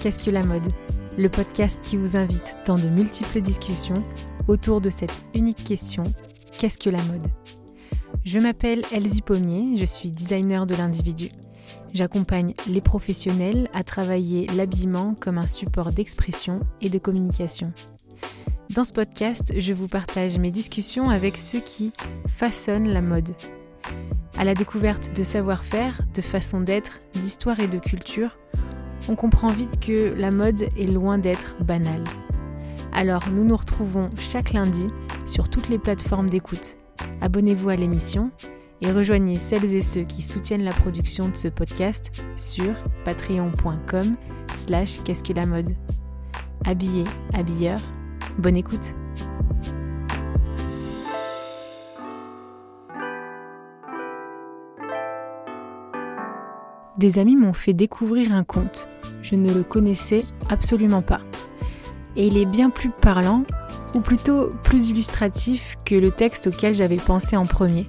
Qu'est-ce que la mode? Le podcast qui vous invite dans de multiples discussions autour de cette unique question Qu'est-ce que la mode? Je m'appelle Elsie Pommier, je suis designer de l'individu. J'accompagne les professionnels à travailler l'habillement comme un support d'expression et de communication. Dans ce podcast, je vous partage mes discussions avec ceux qui façonnent la mode. À la découverte de savoir-faire, de façon d'être, d'histoire et de culture, on comprend vite que la mode est loin d'être banale. Alors nous nous retrouvons chaque lundi sur toutes les plateformes d'écoute. Abonnez-vous à l'émission et rejoignez celles et ceux qui soutiennent la production de ce podcast sur patreon.com slash qu'est-ce que la mode. Habillé, habilleur, bonne écoute Des amis m'ont fait découvrir un conte. Je ne le connaissais absolument pas. Et il est bien plus parlant, ou plutôt plus illustratif que le texte auquel j'avais pensé en premier.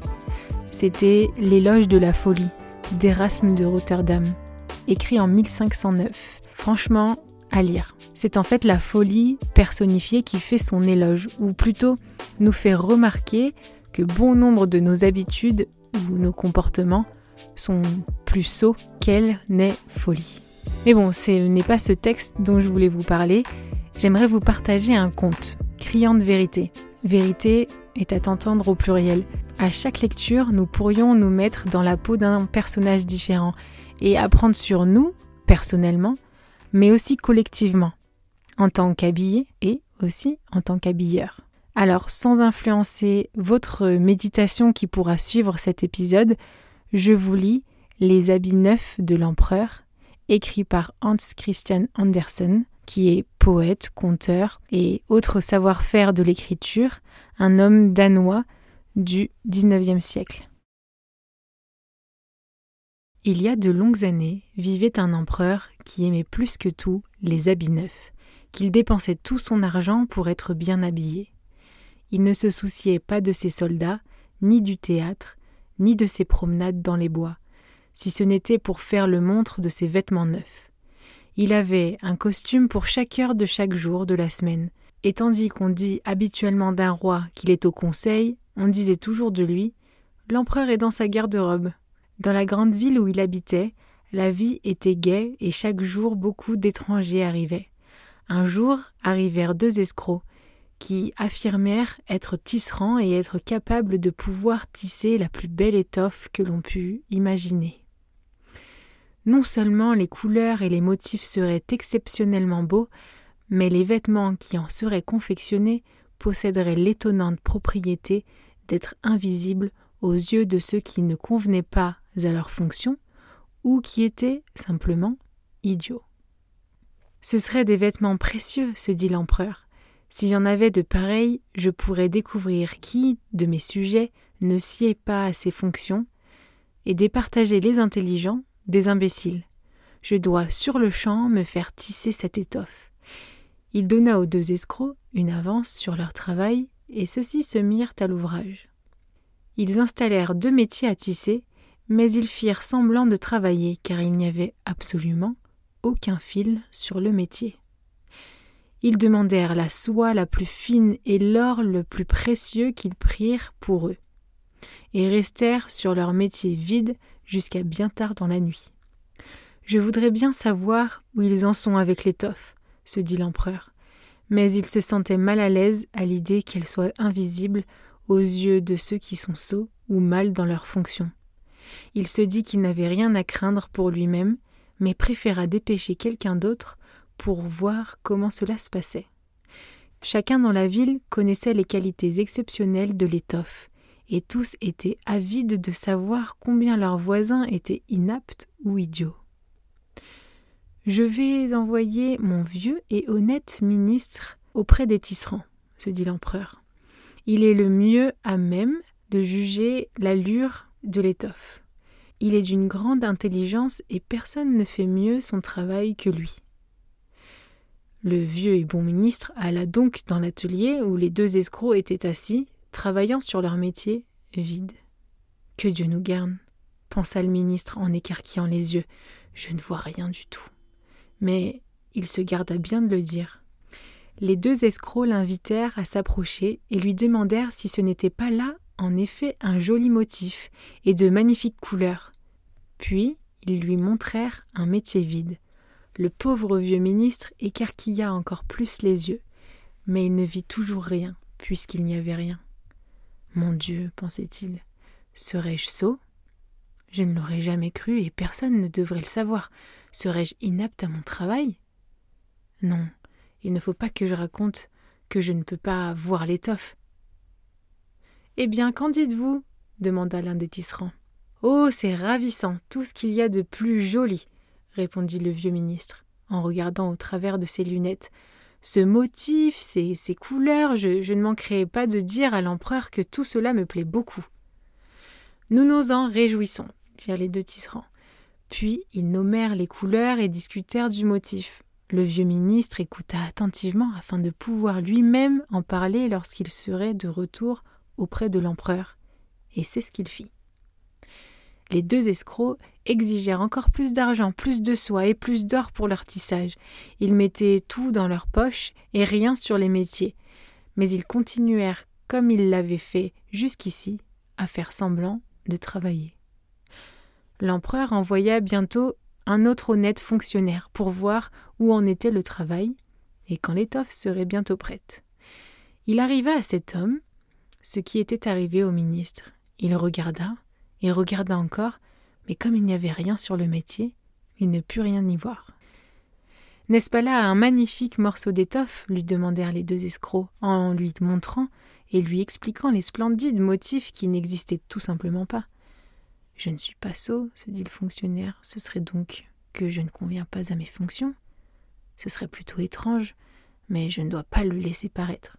C'était L'éloge de la folie d'Erasme de Rotterdam, écrit en 1509. Franchement, à lire. C'est en fait la folie personnifiée qui fait son éloge, ou plutôt nous fait remarquer que bon nombre de nos habitudes ou nos comportements sont plus sots qu'elle n'est folie. Mais bon, ce n'est pas ce texte dont je voulais vous parler. J'aimerais vous partager un conte, criant de vérité. Vérité est à t'entendre au pluriel. À chaque lecture, nous pourrions nous mettre dans la peau d'un personnage différent et apprendre sur nous, personnellement, mais aussi collectivement, en tant qu'habillé et aussi en tant qu'habilleur. Alors, sans influencer votre méditation qui pourra suivre cet épisode, je vous lis Les habits neufs de l'empereur, écrit par Hans Christian Andersen, qui est poète, conteur et autre savoir-faire de l'écriture, un homme danois du XIXe siècle. Il y a de longues années vivait un empereur qui aimait plus que tout les habits neufs, qu'il dépensait tout son argent pour être bien habillé. Il ne se souciait pas de ses soldats, ni du théâtre, ni de ses promenades dans les bois, si ce n'était pour faire le montre de ses vêtements neufs. Il avait un costume pour chaque heure de chaque jour de la semaine, et tandis qu'on dit habituellement d'un roi qu'il est au conseil, on disait toujours de lui L'empereur est dans sa garde-robe. Dans la grande ville où il habitait, la vie était gaie et chaque jour beaucoup d'étrangers arrivaient. Un jour arrivèrent deux escrocs qui affirmèrent être tisserands et être capables de pouvoir tisser la plus belle étoffe que l'on pût imaginer. Non seulement les couleurs et les motifs seraient exceptionnellement beaux, mais les vêtements qui en seraient confectionnés posséderaient l'étonnante propriété d'être invisibles aux yeux de ceux qui ne convenaient pas à leur fonction ou qui étaient simplement idiots. Ce seraient des vêtements précieux, se dit l'empereur, si j'en avais de pareils, je pourrais découvrir qui, de mes sujets, ne sied pas à ces fonctions, et départager les intelligents des imbéciles. Je dois sur le champ me faire tisser cette étoffe. Il donna aux deux escrocs une avance sur leur travail, et ceux-ci se mirent à l'ouvrage. Ils installèrent deux métiers à tisser, mais ils firent semblant de travailler car il n'y avait absolument aucun fil sur le métier. Ils demandèrent la soie la plus fine et l'or le plus précieux qu'ils prirent pour eux, et restèrent sur leur métier vide jusqu'à bien tard dans la nuit. Je voudrais bien savoir où ils en sont avec l'étoffe, se dit l'empereur, mais il se sentait mal à l'aise à l'idée qu'elle soit invisible aux yeux de ceux qui sont sots ou mal dans leurs fonctions. Il se dit qu'il n'avait rien à craindre pour lui-même, mais préféra dépêcher quelqu'un d'autre pour voir comment cela se passait. Chacun dans la ville connaissait les qualités exceptionnelles de l'étoffe, et tous étaient avides de savoir combien leurs voisins étaient inaptes ou idiots. Je vais envoyer mon vieux et honnête ministre auprès des tisserands, se dit l'empereur. Il est le mieux à même de juger l'allure de l'étoffe. Il est d'une grande intelligence et personne ne fait mieux son travail que lui. Le vieux et bon ministre alla donc dans l'atelier où les deux escrocs étaient assis, travaillant sur leur métier vide. Que Dieu nous garde, pensa le ministre en écarquillant les yeux. Je ne vois rien du tout. Mais il se garda bien de le dire. Les deux escrocs l'invitèrent à s'approcher et lui demandèrent si ce n'était pas là, en effet, un joli motif et de magnifiques couleurs. Puis ils lui montrèrent un métier vide. Le pauvre vieux ministre écarquilla encore plus les yeux, mais il ne vit toujours rien, puisqu'il n'y avait rien. Mon Dieu, pensait-il, serais-je sot? Je ne l'aurais jamais cru et personne ne devrait le savoir. Serais-je inapte à mon travail? Non, il ne faut pas que je raconte que je ne peux pas voir l'étoffe. Eh bien, qu'en dites-vous? demanda l'un des tisserands. Oh, c'est ravissant, tout ce qu'il y a de plus joli, répondit le vieux ministre, en regardant au travers de ses lunettes. Ce motif, ces, couleurs, je, je ne manquerai pas de dire à l'empereur que tout cela me plaît beaucoup. Nous nous en réjouissons, dirent les deux tisserands. Puis ils nommèrent les couleurs et discutèrent du motif. Le vieux ministre écouta attentivement afin de pouvoir lui-même en parler lorsqu'il serait de retour auprès de l'empereur. Et c'est ce qu'il fit. Les deux escrocs exigèrent encore plus d'argent, plus de soie et plus d'or pour leur tissage. Ils mettaient tout dans leurs poches et rien sur les métiers. Mais ils continuèrent, comme ils l'avaient fait jusqu'ici, à faire semblant de travailler. L'empereur envoya bientôt un autre honnête fonctionnaire pour voir où en était le travail et quand l'étoffe serait bientôt prête. Il arriva à cet homme ce qui était arrivé au ministre. Il regarda, et regarda encore, mais comme il n'y avait rien sur le métier, il ne put rien y voir. N'est-ce pas là un magnifique morceau d'étoffe? lui demandèrent les deux escrocs, en lui montrant et lui expliquant les splendides motifs qui n'existaient tout simplement pas. Je ne suis pas sot, se dit le fonctionnaire, ce serait donc que je ne conviens pas à mes fonctions. Ce serait plutôt étrange, mais je ne dois pas le laisser paraître.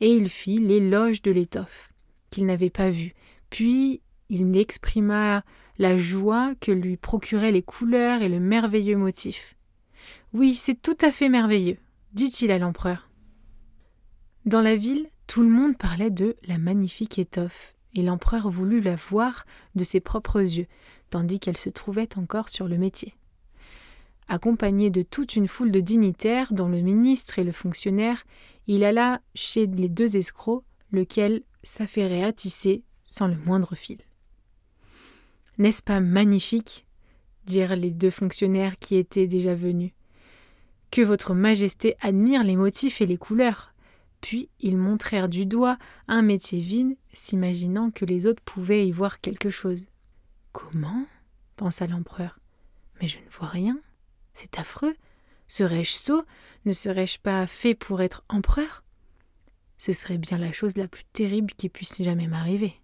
Et il fit l'éloge de l'étoffe, qu'il n'avait pas vue, puis il exprima la joie que lui procuraient les couleurs et le merveilleux motif. Oui, c'est tout à fait merveilleux, dit-il à l'empereur. Dans la ville, tout le monde parlait de la magnifique étoffe, et l'empereur voulut la voir de ses propres yeux, tandis qu'elle se trouvait encore sur le métier. Accompagné de toute une foule de dignitaires, dont le ministre et le fonctionnaire, il alla chez les deux escrocs, lequel s'affairait à tisser sans le moindre fil. N'est-ce pas magnifique dirent les deux fonctionnaires qui étaient déjà venus. Que votre Majesté admire les motifs et les couleurs. Puis ils montrèrent du doigt un métier vide, s'imaginant que les autres pouvaient y voir quelque chose. Comment? pensa l'empereur. Mais je ne vois rien. C'est affreux. Serais-je sot? Ne serais-je pas fait pour être empereur? Ce serait bien la chose la plus terrible qui puisse jamais m'arriver.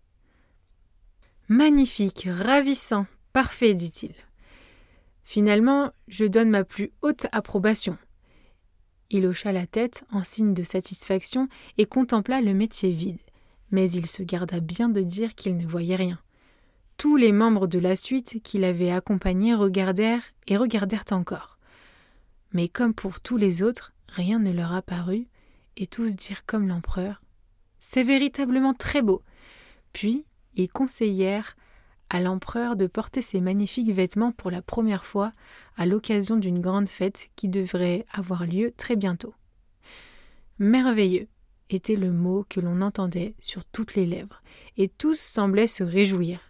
Magnifique, ravissant, parfait, dit-il. Finalement, je donne ma plus haute approbation. Il hocha la tête en signe de satisfaction et contempla le métier vide, mais il se garda bien de dire qu'il ne voyait rien. Tous les membres de la suite qui l'avaient accompagné regardèrent et regardèrent encore. Mais comme pour tous les autres, rien ne leur apparut, et tous dirent comme l'empereur C'est véritablement très beau. Puis ils conseillèrent à l'empereur de porter ces magnifiques vêtements pour la première fois à l'occasion d'une grande fête qui devrait avoir lieu très bientôt. Merveilleux était le mot que l'on entendait sur toutes les lèvres, et tous semblaient se réjouir.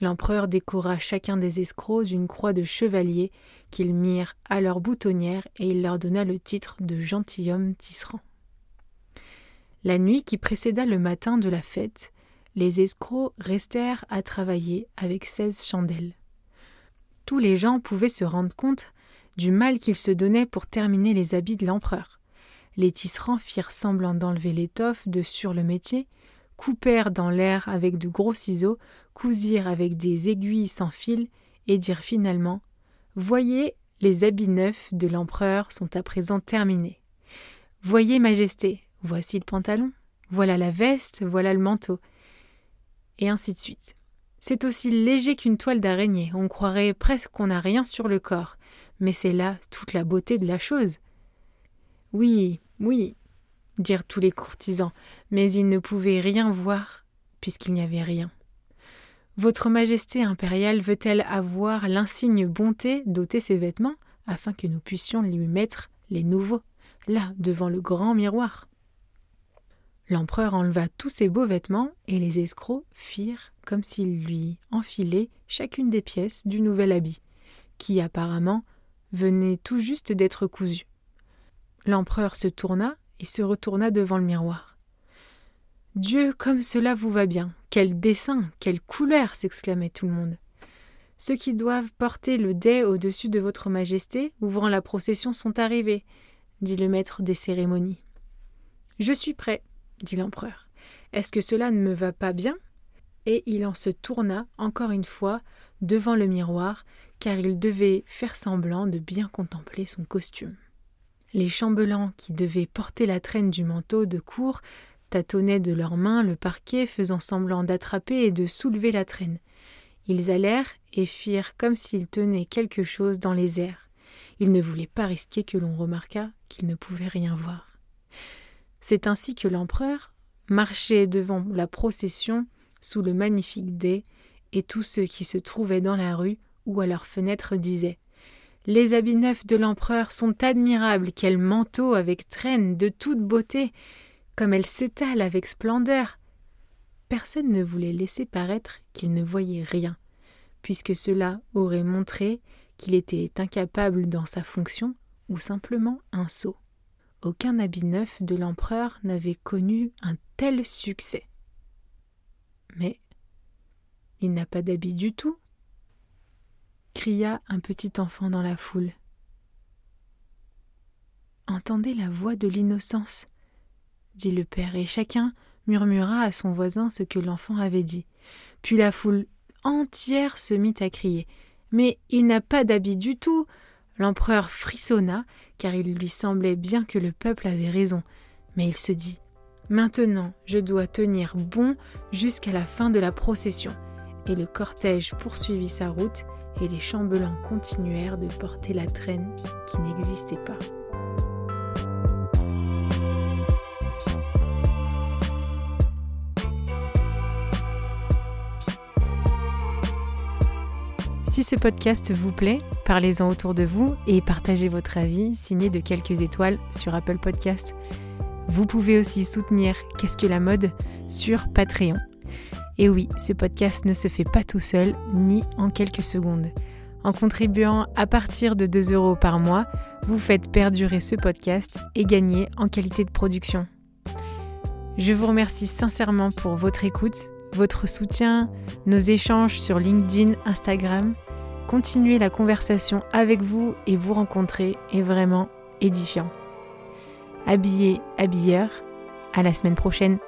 L'empereur décora chacun des escrocs d'une croix de chevalier qu'ils mirent à leur boutonnière et il leur donna le titre de gentilhomme tisserand. La nuit qui précéda le matin de la fête, les escrocs restèrent à travailler avec seize chandelles. Tous les gens pouvaient se rendre compte du mal qu'ils se donnaient pour terminer les habits de l'empereur. Les tisserands firent semblant d'enlever l'étoffe de sur le métier, coupèrent dans l'air avec de gros ciseaux, cousirent avec des aiguilles sans fil, et dirent finalement Voyez, les habits neufs de l'empereur sont à présent terminés. Voyez, Majesté, voici le pantalon, voilà la veste, voilà le manteau et ainsi de suite. C'est aussi léger qu'une toile d'araignée, on croirait presque qu'on n'a rien sur le corps, mais c'est là toute la beauté de la chose. Oui, oui, dirent tous les courtisans, mais ils ne pouvaient rien voir, puisqu'il n'y avait rien. Votre Majesté impériale veut-elle avoir l'insigne bonté d'ôter ses vêtements afin que nous puissions lui mettre les nouveaux, là, devant le grand miroir? L'empereur enleva tous ses beaux vêtements et les escrocs firent comme s'ils lui enfilaient chacune des pièces du nouvel habit, qui apparemment venait tout juste d'être cousu. L'empereur se tourna et se retourna devant le miroir. Dieu, comme cela vous va bien. Quel dessin, quelle couleur s'exclamait tout le monde. Ceux qui doivent porter le dais au-dessus de votre majesté, ouvrant la procession, sont arrivés, dit le maître des cérémonies. Je suis prêt, dit l'empereur. Est-ce que cela ne me va pas bien? Et il en se tourna encore une fois devant le miroir, car il devait faire semblant de bien contempler son costume. Les chambellans qui devaient porter la traîne du manteau de cour tâtonnaient de leurs mains le parquet, faisant semblant d'attraper et de soulever la traîne. Ils allèrent et firent comme s'ils tenaient quelque chose dans les airs. Ils ne voulaient pas risquer que l'on remarquât qu'ils ne pouvaient rien voir. C'est ainsi que l'empereur marchait devant la procession sous le magnifique dais, et tous ceux qui se trouvaient dans la rue ou à leurs fenêtres disaient Les habits neufs de l'empereur sont admirables, quel manteau avec traîne de toute beauté, comme elle s'étale avec splendeur. Personne ne voulait laisser paraître qu'il ne voyait rien, puisque cela aurait montré qu'il était incapable dans sa fonction ou simplement un sot. Aucun habit neuf de l'empereur n'avait connu un tel succès. Mais il n'a pas d'habit du tout cria un petit enfant dans la foule. Entendez la voix de l'innocence, dit le père, et chacun murmura à son voisin ce que l'enfant avait dit. Puis la foule entière se mit à crier. Mais il n'a pas d'habit du tout. L'empereur frissonna, car il lui semblait bien que le peuple avait raison, mais il se dit Maintenant, je dois tenir bon jusqu'à la fin de la procession. Et le cortège poursuivit sa route, et les chambellans continuèrent de porter la traîne qui n'existait pas. Si ce podcast vous plaît, parlez-en autour de vous et partagez votre avis signé de quelques étoiles sur Apple Podcast. Vous pouvez aussi soutenir Qu'est-ce que la mode sur Patreon. Et oui, ce podcast ne se fait pas tout seul ni en quelques secondes. En contribuant à partir de 2 euros par mois, vous faites perdurer ce podcast et gagner en qualité de production. Je vous remercie sincèrement pour votre écoute, votre soutien, nos échanges sur LinkedIn, Instagram continuer la conversation avec vous et vous rencontrer est vraiment édifiant. Habillé, habilleur, à la semaine prochaine.